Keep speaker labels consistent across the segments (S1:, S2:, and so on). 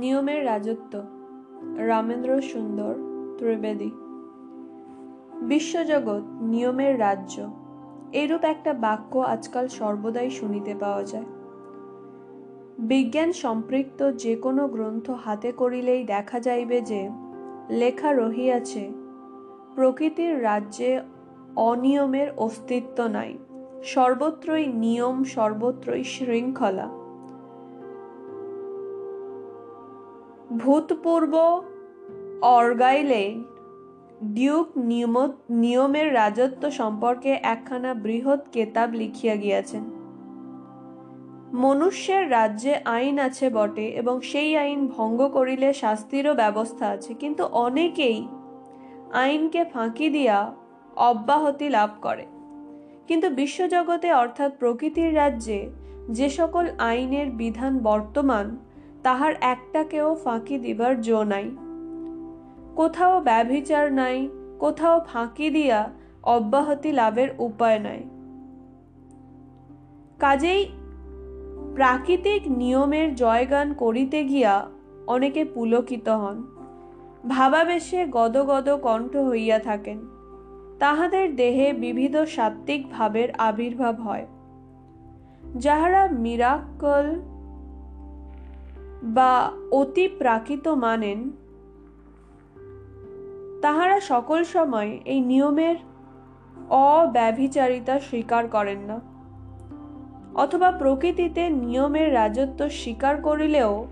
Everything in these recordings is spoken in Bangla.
S1: নিয়মের রাজত্ব। রামেন্দ্র সুন্দর, ত্রিবেদী। বিশ্বজগৎ, নিয়মের রাজ্য। এরূপ একটা বাক্য আজকাল সর্বদাই শুনিতে পাওয়া যায়। বিজ্ঞান সম্পৃক্ত যে কোনো গ্রন্থ হাতে করিলেই দেখা যাইবে যে, লেখা রহিয়াছে, প্রকৃতির রাজ্যে অনিয়মের অস্তিত্ব নাই, সর্বত্রই নিয়ম, সর্বত্রই শৃঙ্খলা। ভূতপূর্ব অর্গাইলে ডিউক নিয়ম নিয়মের রাজত্ব সম্পর্কে একখানা বৃহৎ কেতাব লিখিয়া গিয়াছেন। মনুষ্যের রাজ্যে আইন আছে বটে এবং সেই আইন ভঙ্গ করিলে শাস্তিরও ব্যবস্থা আছে, কিন্তু অনেকেই আইনকে ফাঁকি দিয়া অব্যাহতি লাভ করে। কিন্তু বিশ্বজগতে অর্থাৎ প্রকৃতির রাজ্যে যে সকল আইনের বিধান বর্তমান তাহার একটাকেও ফাঁকি দিবার জো নাই। কোথাও ব্যভিচার নাই, কোথাও ফাঁকি দিয়া অব্যাহতি লাভের উপায় নাই। কাজেই প্রাকৃতিক নিয়মের জয়গান করিতে গিয়া অনেকে পুলকিত হন। ভাবাবেশে গদগদ কণ্ঠ হইয়া থাকেন। তাহাদের দেহে বিবিধ সাত্ত্বিক ভাবের আবির্ভাব হয়। যাহারা মিরাকল বা অতি প্রাকৃত মানেন, তাহারা সকল সময় এই নিয়মের অব্যভিচারিতা স্বীকার করেন না, অথবা প্রকৃতিতে নিয়মের রাজত্ব স্বীকার করিলেও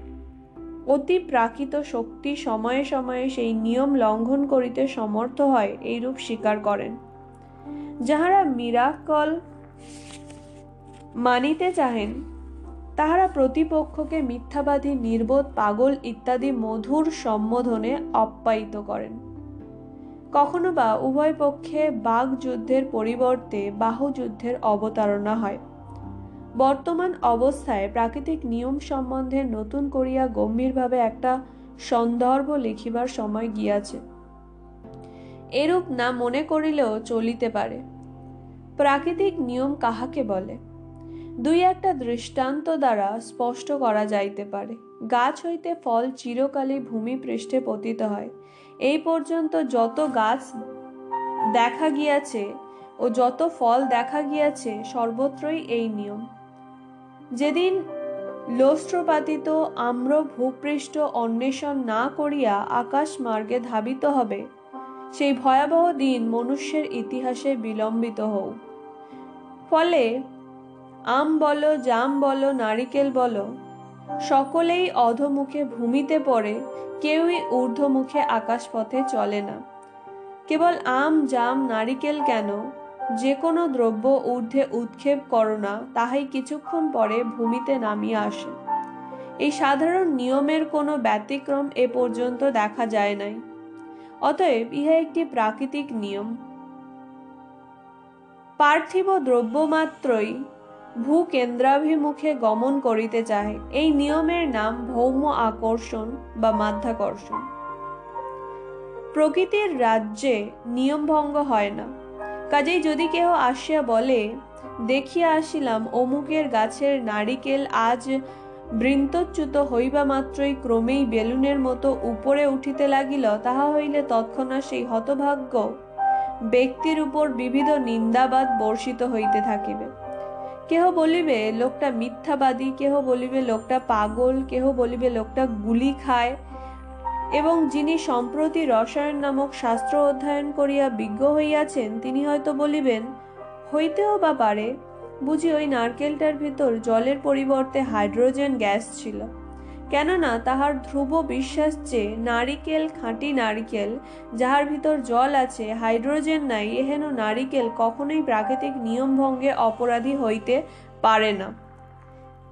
S1: অতি প্রাকৃত শক্তি সময়ে সময়ে সেই নিয়ম লঙ্ঘন করিতে সমর্থ হয় এইরূপ স্বীকার করেন। যাহারা মিরাকল মানিতে চাহেন তাহারা প্রতিপক্ষকে মিথ্যাবাদী, নির্বোধ, পাগল ইত্যাদি মধুর সম্বোধনে আপ্যায়িত করেন। কখনো বা উভয় পক্ষে বাঘ যুদ্ধের পরিবর্তে বাহু যুদ্ধের অবতারণা হয়। বর্তমান অবস্থায় প্রাকৃতিক নিয়ম সম্বন্ধে নতুন করিয়া গম্ভীরভাবে একটা সন্দর্ভ লিখিবার সময় গিয়াছে। এরূপ না মনে করিলেও চলিতে পারে। প্রাকৃতিক নিয়ম কাহাকে বলে? দুই একটা দৃষ্টান্ত দ্বারা স্পষ্ট করা যাইতে পারে। গাছ হইতে ফল চিরকালই ভূমি পৃষ্ঠে পতিত হয়। এই পর্যন্ত যত গাছ দেখা গিয়াছে ও যত ফল দেখা গিয়াছে, সর্বত্রই এই নিয়ম। যেদিন লোস্ত্রপাতিত আম্র ভূপৃষ্ঠ অন্বেষণ না করিয়া আকাশ মার্গে ধাবিত হবে, সেই ভয়াবহ দিন মনুষ্যের ইতিহাসে বিলম্বিত হও ফলে আম বলো, জাম বলো, নারিকেল বলো, সকলেই অধমুখে ভূমিতে পড়ে, কেউই ঊর্ধ্বমুখে আকাশপথে চলে না। কেবল আম, জাম, নারিকেল কেন? যে কোনো দ্রব্য ঊর্ধ্বে উৎক্ষেপ করো না, তাহাই কিছুক্ষণ পরে ভূমিতে নামিয়ে আসে। এই সাধারণ নিয়মের কোনো ব্যতিক্রম এ পর্যন্ত দেখা যায় নাই। অতএব ইহা একটি প্রাকৃতিক নিয়ম। পার্থিব দ্রব্য মাত্রই ভূকেন্দ্রাভিমুখে গমন করিতে চাহে। এই নিয়মের নাম ভৌম আকর্ষণ বা মাধ্যাকর্ষণ। প্রকৃতির রাজ্যে নিয়ম ভঙ্গ হয় না। কাজেই যদি কেহ আসিয়া বলে, দেখিয়া আসিলাম, অমুকের গাছের নারিকেল আজ বৃন্তচ্যুত হইবা মাত্রই, ক্রমেই বেলুনের মতো উপরে উঠিতে লাগিল, তাহা হইলে তৎক্ষণাৎ সেই হতভাগ্য ব্যক্তির উপর বিবিধ নিন্দাবাদ বর্ষিত হইতে থাকিবে। কেহ বলিবে লোকটা মিথ্যাবাদী, কেহ বলিবে লোকটা পাগল, কেহ বলিবে লোকটা গুলি খায়। এবং যিনি সম্প্রতি রসায়ন নামক শাস্ত্র অধ্যয়ন করিয়া বিজ্ঞ হইয়াছেন, তিনি হয়তো বলিবেন, হইতেও বা পারে। বুঝি ওই নারকেলটার ভিতর জলের পরিবর্তে হাইড্রোজেন গ্যাস ছিল। কেননা তাহার ধ্রুব বিশ্বাস যে নারিকেল খাঁটি নারিকেল, যাহার ভিতর জল আছে, হাইড্রোজেন নাই, এহেন নারিকেল কখনোই প্রাকৃতিক নিয়ম ভঙ্গে অপরাধী হইতে পারে না।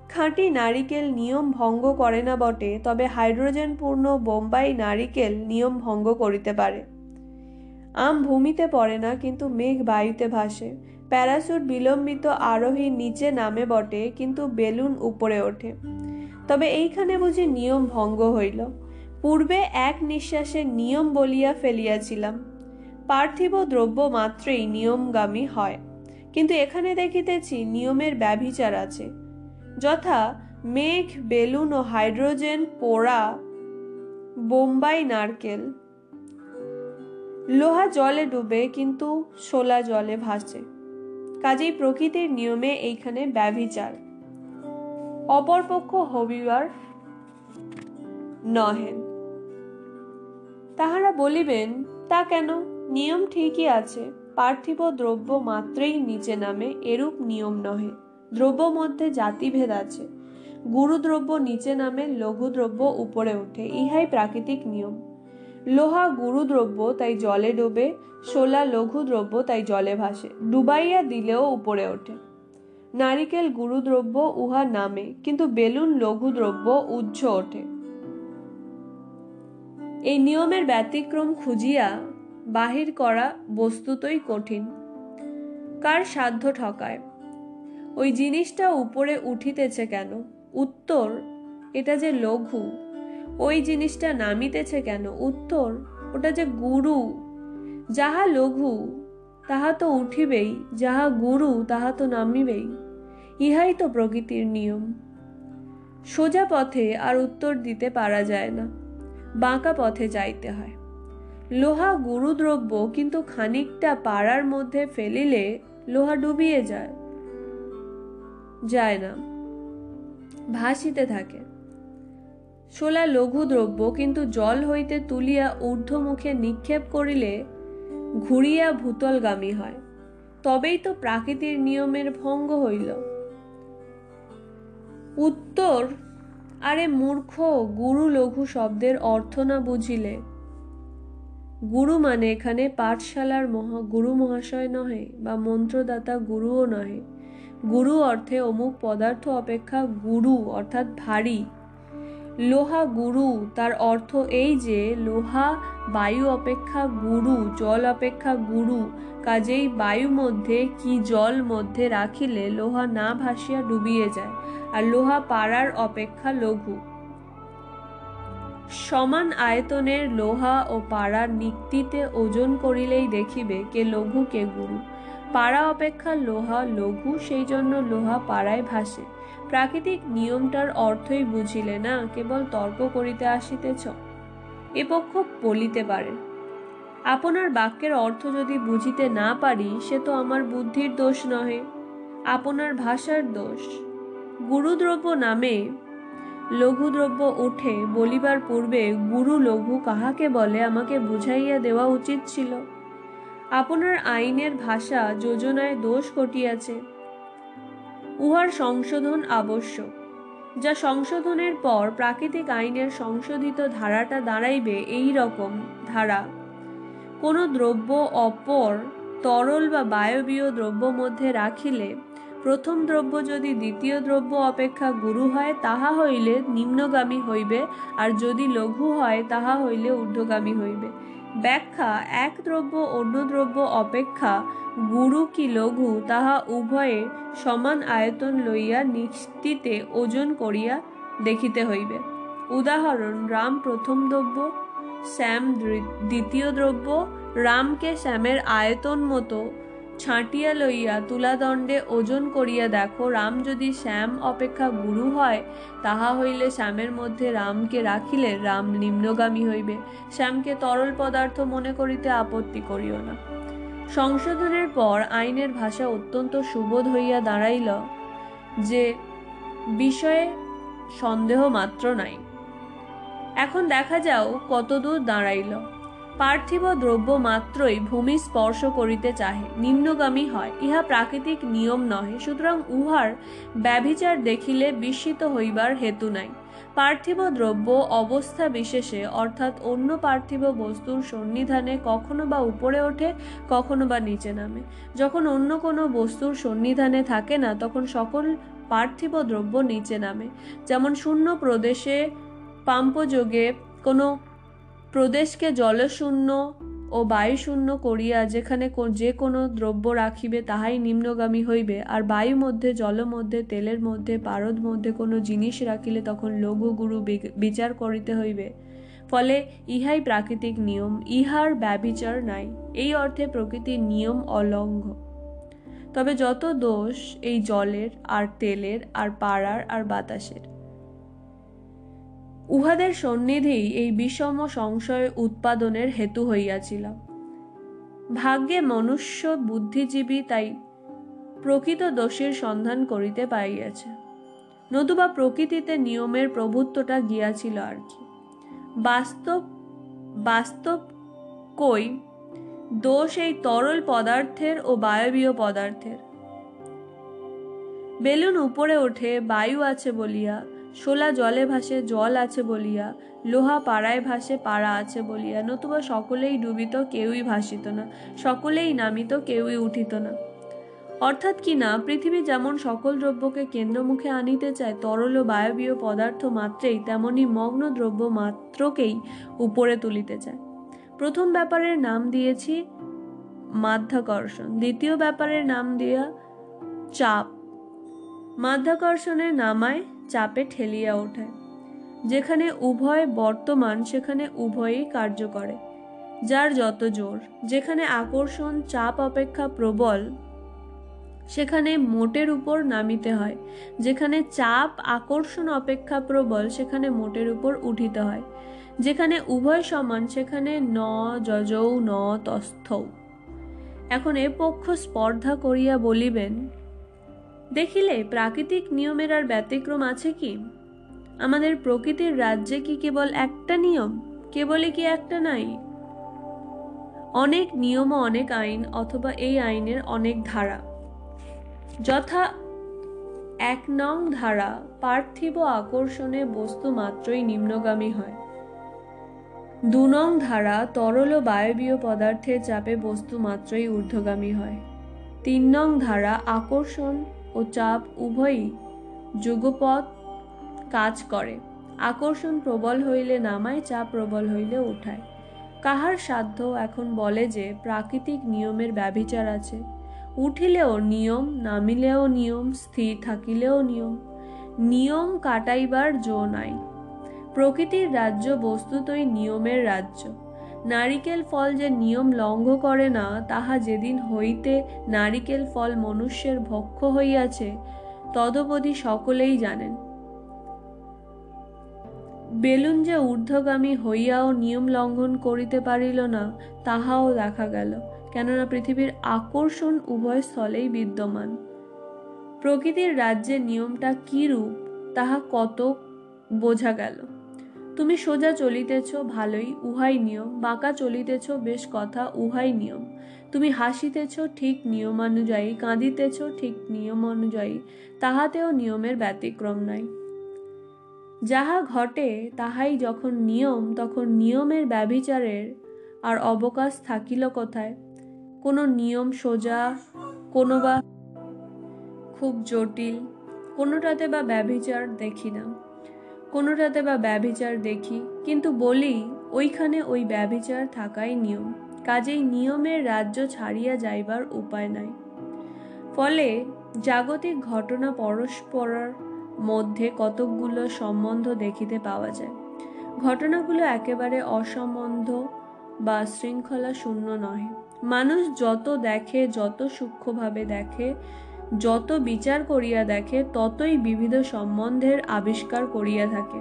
S1: খাঁটি নারিকেল নিয়ম ভঙ্গ করে না বটে, তবে হাইড্রোজেন পূর্ণ বোম্বাই নারিকেল নিয়ম ভঙ্গ করিতে পারে। আম ভূমিতে পড়ে না, কিন্তু মেঘ বায়ুতে ভাসে। প্যারাসুট বিলম্বিত আরোহী নিচে নামে বটে, কিন্তু বেলুন উপরে ওঠে। তবে এইখানে বুঝি নিয়ম ভঙ্গ হইল। পূর্বে এক নিঃশ্বাসে নিয়ম বলিয়া ফেলিয়াছিলাম। পার্থিব দ্রব্য মাত্রেই নিয়মগামী হয়। কিন্তু এখানে দেখিতেছি নিয়মের ব্যভিচার আছে। যথা মেঘ, বেলুন ও হাইড্রোজেন, পোড়া, বোম্বাই নারকেল। লোহা জলে ডুবে কিন্তু শোলা জলে ভাসে। কাজেই প্রকৃতির নিয়মে এইখানে ব্যভিচার। অপরপক্ষ হবিবার নহেন তাহারা বলিবেন, তা কেন? নিয়ম ঠিকই আছে। পার্থিব দ্রব্য মাত্রেই নিচে নামে, এরূপ নিয়ম নহে। দ্রব্য মধ্যে জাতিভেদ আছে। গুরু দ্রব্য নিচে নামে লঘু দ্রব্য উপরে ওঠে। ইহাই প্রাকৃতিক নিয়ম। লোহা গুরু দ্রব্য তাই জলে ডোবে। শোলা লঘু দ্রব্য তাই জলে ভাসে। ডুবাইয়া দিলেও উপরে ওঠে। নারিকেল গুরু দ্রব্য উহা নামে, কিন্তু বেলুন লঘু দ্রব্য উজ্জ ওঠে। এই নিয়মের ব্যতিক্রম খুঁজিয়া বাহির করা বস্তুতই কঠিন। কার সাধ্য ঠকায়? ওই জিনিসটা উপরে উঠিতেছে কেন? উত্তর, এটা যে লঘু, ওই জিনিসটা নামিতেছে কেন? উত্তর, ওটা যে গুরু, যাহা লঘু তাহা তো উঠিবেই, যাহা গুরু, তাহা তো নামিবেই। ইহাই তো প্রকৃতির নিয়ম। সোজা পথে আর উত্তর দিতে পারা যায় না। বাঁকা পথে যাইতে হয়। লোহা গুরুদ্রব্য কিন্তু খানিকটা পাড়ার মধ্যে ফেলিলে লোহা ডুবিয়ে যায় যায় না। ভাসিতে থাকে। শোলা লঘু দ্রব্য কিন্তু জল হইতে তুলিয়া ঊর্ধ্বমুখে নিক্ষেপ করিলে ঘুরিয়া ভূতলগামী হয়। তবেই তো প্রাকৃতির নিয়মের ভঙ্গ হইল। উত্তর, আরে মূর্খ, গুরু লঘু শব্দের অর্থ না বুঝিলে। গুরু মানে এখানে পাঠশালার মহা, গুরু মহাশয় নহে বা মন্ত্রদাতা গুরুও নহে। গুরু অর্থে অমুক পদার্থ অপেক্ষা গুরু, অর্থাৎ ভারী। লোহা গুরু, তার অর্থ এই যে, লোহা বায়ু অপেক্ষা গুরু, জল অপেক্ষা গুরু, কাজেই বায়ু মধ্যে কি জল মধ্যে রাখিলে লোহা না ভাসিয়া ডুবিয়ে যায়, আর লোহা পাড়ার অপেক্ষা লঘু। সমান আয়তনের লোহা ও পাড়ার নিক্তিতে ওজন করিলেই দেখিবে কে লঘু কে গুরু। পাড়া অপেক্ষা লোহা, লঘু, সেই জন্য লোহা পাড়ায় ভাসে। প্রাকৃতিক নিয়মটার অর্থই বুঝিলে না, কেবল তর্ক করিতে আসিতেছ। এ পক্ষ বলিতে পারে, আপনার বাক্যের অর্থ যদি বুঝিতে না পারি, সে তো আমার বুদ্ধির দোষ নহে। আপনার ভাষার দোষ। গুরুদ্রব্য নামে লঘুদ্রব্য উঠে বলিবার পূর্বে গুরু লঘু কাহাকে বলে, আমাকে বুঝাইয়া দেওয়া উচিত ছিল। আপনার আইনের ভাষা যোজনায় দোষ ঘটিয়াছে। উহার সংশোধন আবশ্যক, যা সংশোধনের পর প্রাকৃতিক আইনের সংশোধিত ধারাটা দাঁড়াইবে এই রকম ধারা। কোনো দ্রব্য অপর, তরল বা বায়বীয় দ্রব্য মধ্যে রাখিলে প্রথম দ্রব্য যদি দ্বিতীয় দ্রব্য অপেক্ষা গুরু হয়, তাহা হইলে নিম্নগামী হইবে, আর যদি লঘু হয়, তাহা হইলে ঊর্ধ্বগামী হইবে। ব্যাখ্যা, এক দ্রব্য অন্য দ্রব্য অপেক্ষা, গুরু কি লঘু, তাহা উভয়ে সমান আয়তন লইয়া নিশ্চিতে ওজন করিয়া দেখিতে হইবে। উদাহরণ, রাম প্রথম দ্রব্য, শ্যাম দ্বিতীয় দ্রব্য, রামকে শ্যামের আয়তন মতো ছাঁটিয়া লইয়া তুলাদণ্ডে ওজন করিয়া দেখো, রাম যদি শ্যাম অপেক্ষা গুরু হয়, তাহা হইলে শ্যামের মধ্যে রামকে রাখিলে রাম নিম্নগামী হইবে। শ্যামকে তরল পদার্থ মনে করিতে আপত্তি করিও না। সংশোধনের পর আইনের ভাষা অত্যন্ত সুবোধ হইয়া দাঁড়াইল যে, বিষয়ে সন্দেহ মাত্র নাই। এখন দেখা যাও কতদূর দাঁড়াইল। পার্থিব দ্রব্য মাত্রই ভূমি স্পর্শ করিতে চাহে, নিম্নগামী হয়, ইহা প্রাকৃতিক নিয়ম নহে, সুতরাং উহার ব্যভিচার দেখিলে বিস্মিত হইবার হেতু নাই। পার্থিব দ্রব্য অবস্থা বিশেষে, অর্থাৎ অন্য পার্থিব বস্তুর সন্নিধানে কখনো বা উপরে ওঠে, কখনো বা নিচে নামে। যখন অন্য কোনো বস্তুর সন্নিধানে থাকে না, তখন সকল পার্থিব দ্রব্য নিচে নামে। যেমন শূন্য প্রদেশে পাম্পযোগে কোনো প্রদেশকে জলশূন্য ও বায়ুশূন্য করিয়া যেখানে যে কোনো দ্রব্য রাখিবে, তাহাই নিম্নগামী হইবে। আর বায়ু মধ্যে, জল মধ্যে, তেলের মধ্যে, পারদ মধ্যে কোনো জিনিস রাখিলে তখন লঘু গুরু বিচার করিতে হইবে। ফলে ইহাই প্রাকৃতিক নিয়ম, ইহার ব্যবিচার নাই। এই অর্থে প্রকৃতির নিয়ম অলঙ্ঘ। তবে যত দোষ এই জলের, আর তেলের, আর পাড়ার, আর বাতাসের। উহাদের সন্নিধি এই বিষম সংশয় উৎপাদনের হেতু হইয়াছিল। ভাগ্যে মনুষ্য বুদ্ধিজীবী তাই প্রকৃত দোষের সন্ধান করিতে পাইয়াছে। নতুবা প্রকৃতিতে নিয়মের প্রভুত্বটা গিয়াছিল আর কি। বাস্তব বাস্তব কই? দোষ এই তরল পদার্থের ও বায়বীয় পদার্থের। বেলুন উপরে ওঠে, বায়ু আছে বলিয়া শোলা জলে ভাসে, জল আছে বলিয়া, লোহা পাড়ায় ভাসে, পাড়া আছে বলিয়া, নতুবা সকলেই ডুবিত, কেউই ভাসিত না, সকলেই নামিত, কেউই উঠিত না। অর্থাৎ কি না, পৃথিবী যেমন সকল দ্রব্যকে কেন্দ্রমুখে আনিতে চায়, তরল ও বায়বীয় পদার্থ মাত্রেই তেমনি মগ্ন দ্রব্য মাত্রকেই উপরে তুলিতে চায়। প্রথম ব্যাপারের নাম দিয়েছি মাধ্যাকর্ষণ, দ্বিতীয় ব্যাপারের নাম দিয়া চাপ। মাধ্যাকর্ষণের নামায় চাপে ঠেলিয়া ওঠায় যেখানে উভয় বর্তমান, সেখানে উভয়ই কার্য করে, যার যত জোর। যেখানে আকর্ষণ, চাপ, অপেক্ষা প্রবল, সেখানে মোটের উপর নামিতে হয়। যেখানে চাপ, আকর্ষণ, অপেক্ষা প্রবল, সেখানে মোটের উপর উঠিতে হয়। যেখানে উভয় সমান, সেখানে ন, যজৌ, ন, তস্থৌ। এখন এ পক্ষ স্পর্ধা করিয়া বলিবেন দেখিলে প্রাকৃতিক নিয়মের আর ব্যতিক্রম আছে কি? আমাদের প্রকৃতির রাজ্যে কি কেবল একটা নিয়ম? কেবলই কি একটা নাই? অনেক নিয়ম ও অনেক আইন, অথবা এই আইনের অনেক ধারা। যথা এক নং ধারা, পার্থিব আকর্ষণে বস্তু মাত্রই নিম্নগামী হয়। দু নং ধারা, তরল ও বায়বীয় পদার্থের চাপে বস্তু মাত্রই ঊর্ধ্বগামী হয়। তিন নং ধারা, আকর্ষণ ও চাপ উভয়ই যুগপথ কাজ করে। আকর্ষণ প্রবল হইলে নামায়, চাপ প্রবল হইলে ওঠায় কাহার সাধ্য এখন বলে যে, প্রাকৃতিক নিয়মের ব্যবিচার আছে। উঠিলেও নিয়ম, নামিলেও নিয়ম, স্থির থাকিলেও নিয়ম। নিয়ম কাটাইবার জো নাই। প্রকৃতির রাজ্য বস্তুতই নিয়মের রাজ্য। নারিকেল ফল যে নিয়ম লঙ্ঘ করে না, তাহা যেদিন হইতে নারিকেল ফল মনুষ্যের ভক্ষ হইয়াছে তদবধি সকলেই জানেন। বেলুন যে ঊর্ধ্বগামী হইয়াও নিয়ম লঙ্ঘন করিতে পারিল না, তাহাও দেখা গেল, কেননা পৃথিবীর আকর্ষণ উভয় স্থলেই বিদ্যমান। প্রকৃতির রাজ্যে নিয়মটা কি রূপ, তাহা কত বোঝা গেল। তুমি সোজা চলিতেছ, ভালোই, উহাই নিয়ম। বাঁকা চলিতেছ, বেশ কথা, উহাই নিয়ম। তুমি হাসিতেছ, ঠিক নিয়মানুযায়ী। কাঁদিতেছ, ঠিক নিয়ম অনুযায়ী তাহাতেও নিয়মের ব্যতিক্রম নাই। যাহা ঘটে, তাহাই যখন নিয়ম, তখন নিয়মের ব্যবিচারের আর অবকাশ থাকিল কোথায়? কোনো নিয়ম সোজা কোনো বা খুব জটিল, কোনোটাতে বা ব্যবিচার দেখি না। কোনোটাতে বা ব্যবিচার দেখি, কিন্তু বলি, ওইখানে ওই ব্যবিচার থাকাই নিয়ম। কাজেই নিয়মের রাজ্য ছাড়িয়া যাইবার উপায় নাই। ফলে জাগতিক ঘটনা পরস্পরের মধ্যে কতকগুলো সম্বন্ধ দেখিতে পাওয়া যায়। ঘটনাগুলো একেবারে অসম্বন্ধ বা শৃঙ্খলা শূন্য নহে। মানুষ যত দেখে, যত সূক্ষ্মভাবে দেখে যত বিচার করিয়া দেখে, ততই বিবিধ সম্বন্ধের আবিষ্কার করিয়া থাকে।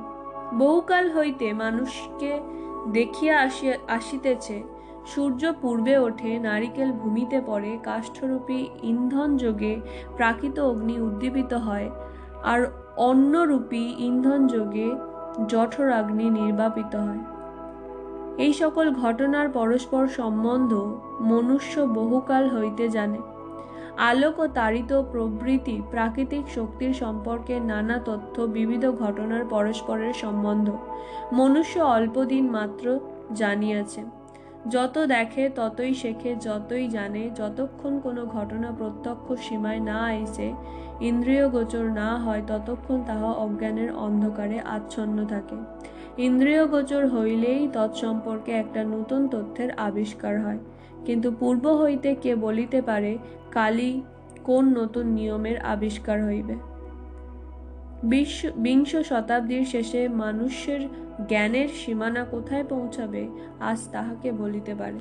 S1: বহুকাল হইতে মানুষকে দেখিয়া আসিয়া, আসিতেছে, সূর্য পূর্বে ওঠে, নারিকেল ভূমিতে পড়ে, কাষ্ঠরূপী ইন্ধন যোগে প্রাকৃত অগ্নি উদ্দীপিত হয়, আর অন্যরূপী ইন্ধন যোগে জঠরাগ্নি নির্বাপিত হয়। এই সকল ঘটনার পরস্পর সম্বন্ধ মনুষ্য বহুকাল হইতে জানে। আলোক ও তারিত প্রভৃতি প্রাকৃতিক শক্তির সম্পর্কে নানা তথ্য, বিবিধ ঘটনার পরস্পরের সম্বন্ধ। মনুষ্য অল্পদিন মাত্র জানিয়াছে। যত দেখে, ততই শেখে, যতই জানে, যতক্ষণ কোনো ঘটনা প্রত্যক্ষ সীমায় না আইসে ইন্দ্রিয় গোচর না হয়, ততক্ষণ তাহা অজ্ঞানের অন্ধকারে আচ্ছন্ন থাকে। ইন্দ্রিয় গোচর হইলেই তৎসম্পর্কে একটা নতুন তথ্যের আবিষ্কার হয়। কিন্তু পূর্ব হইতে কে বলিতে পারে কালী কোন নতুন নিয়মের আবিষ্কার হইবে? বিংশ শতাব্দীর শেষে মানুষের জ্ঞানের সীমানা কোথায় পৌঁছাবে, আজ তাহাকে বলিতে পারে।